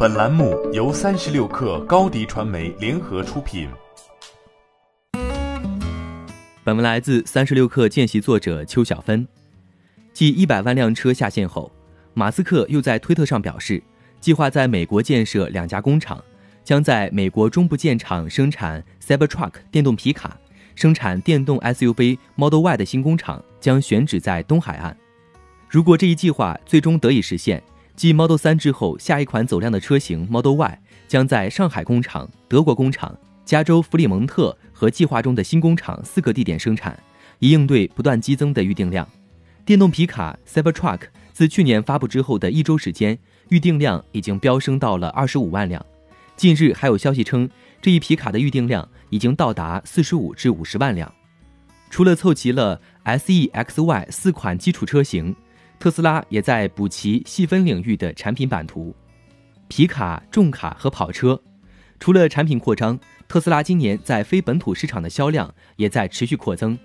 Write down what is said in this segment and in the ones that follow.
本栏目由三十六氪高低传媒联合出品。本文来自三十六氪见习作者邱小芬。继一百万辆车下线后，马斯克又在推特上表示，计划在美国建设两家工厂，将在美国中部建厂生产 Cybertruck 电动皮卡，生产电动 SUV Model Y 的新工厂将选址在东海岸。如果这一计划最终得以实现，继 Model 3之后，下一款走量的车型 Model Y 将在上海工厂、德国工厂、加州弗里蒙特和计划中的新工厂四个地点生产，以应对不断激增的预订量。电动皮卡 Cybertruck 自去年发布之后的一周时间，预订量已经飙升到了二十五万辆。近日还有消息称，这一皮卡的预订量已经到达四十五至五十万辆。除了凑齐了 S E X Y 四款基础车型。特斯拉也在补齐细分领域的产品版图，皮卡、重卡和跑车。除了产品扩张，特斯拉今年在非本土市场的销量也在持续扩增。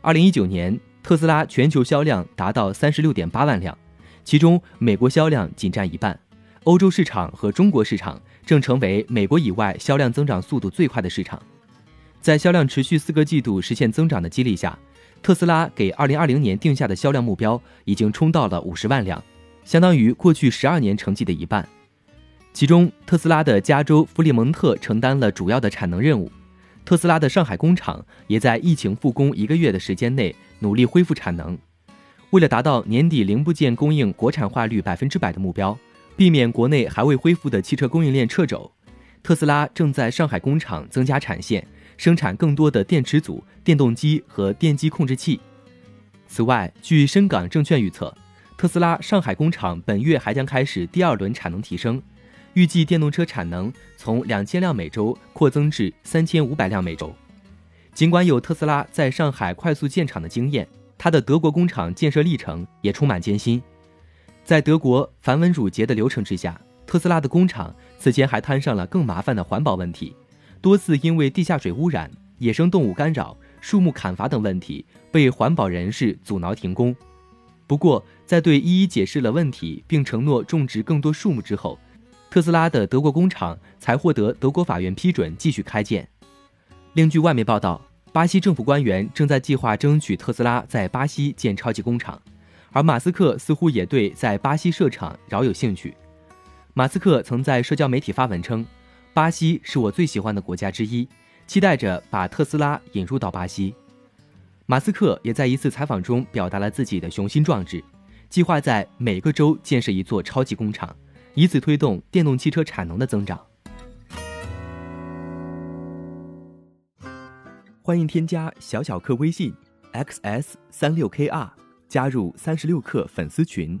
二零一九年，特斯拉全球销量达到三十六点八万辆，其中美国销量仅占一半，欧洲市场和中国市场正成为美国以外销量增长速度最快的市场。在销量持续四个季度实现增长的激励下。特斯拉给2020年定下的销量目标已经冲到了50万辆，相当于过去12年成绩的一半。其中，特斯拉的加州弗里蒙特承担了主要的产能任务，特斯拉的上海工厂也在疫情复工一个月的时间内努力恢复产能。为了达到年底零部件供应国产化率百分之百的目标，避免国内还未恢复的汽车供应链掣肘，特斯拉正在上海工厂增加产线。生产更多的电池组、电动机和电机控制器。此外，据深港证券预测，特斯拉上海工厂本月还将开始第二轮产能提升，预计电动车产能从两千辆每周扩增至三千五百辆每周。尽管有特斯拉在上海快速建厂的经验，它的德国工厂建设历程也充满艰辛。在德国繁文缛节的流程之下，特斯拉的工厂此前还摊上了更麻烦的环保问题。多次因为地下水污染、野生动物干扰、树木砍伐等问题，被环保人士阻挠停工。不过，在对一一解释了问题，并承诺种植更多树木之后，特斯拉的德国工厂才获得德国法院批准继续开建。另据外媒报道，巴西政府官员正在计划争取特斯拉在巴西建超级工厂，而马斯克似乎也对在巴西设厂饶有兴趣。马斯克曾在社交媒体发文称。巴西是我最喜欢的国家之一，期待着把特斯拉引入到巴西。马斯克也在一次采访中表达了自己的雄心壮志，计划在每个州建设一座超级工厂，以此推动电动汽车产能的增长。欢迎添加小小客微信 xs 三六 kr，加入三十六氪粉丝群。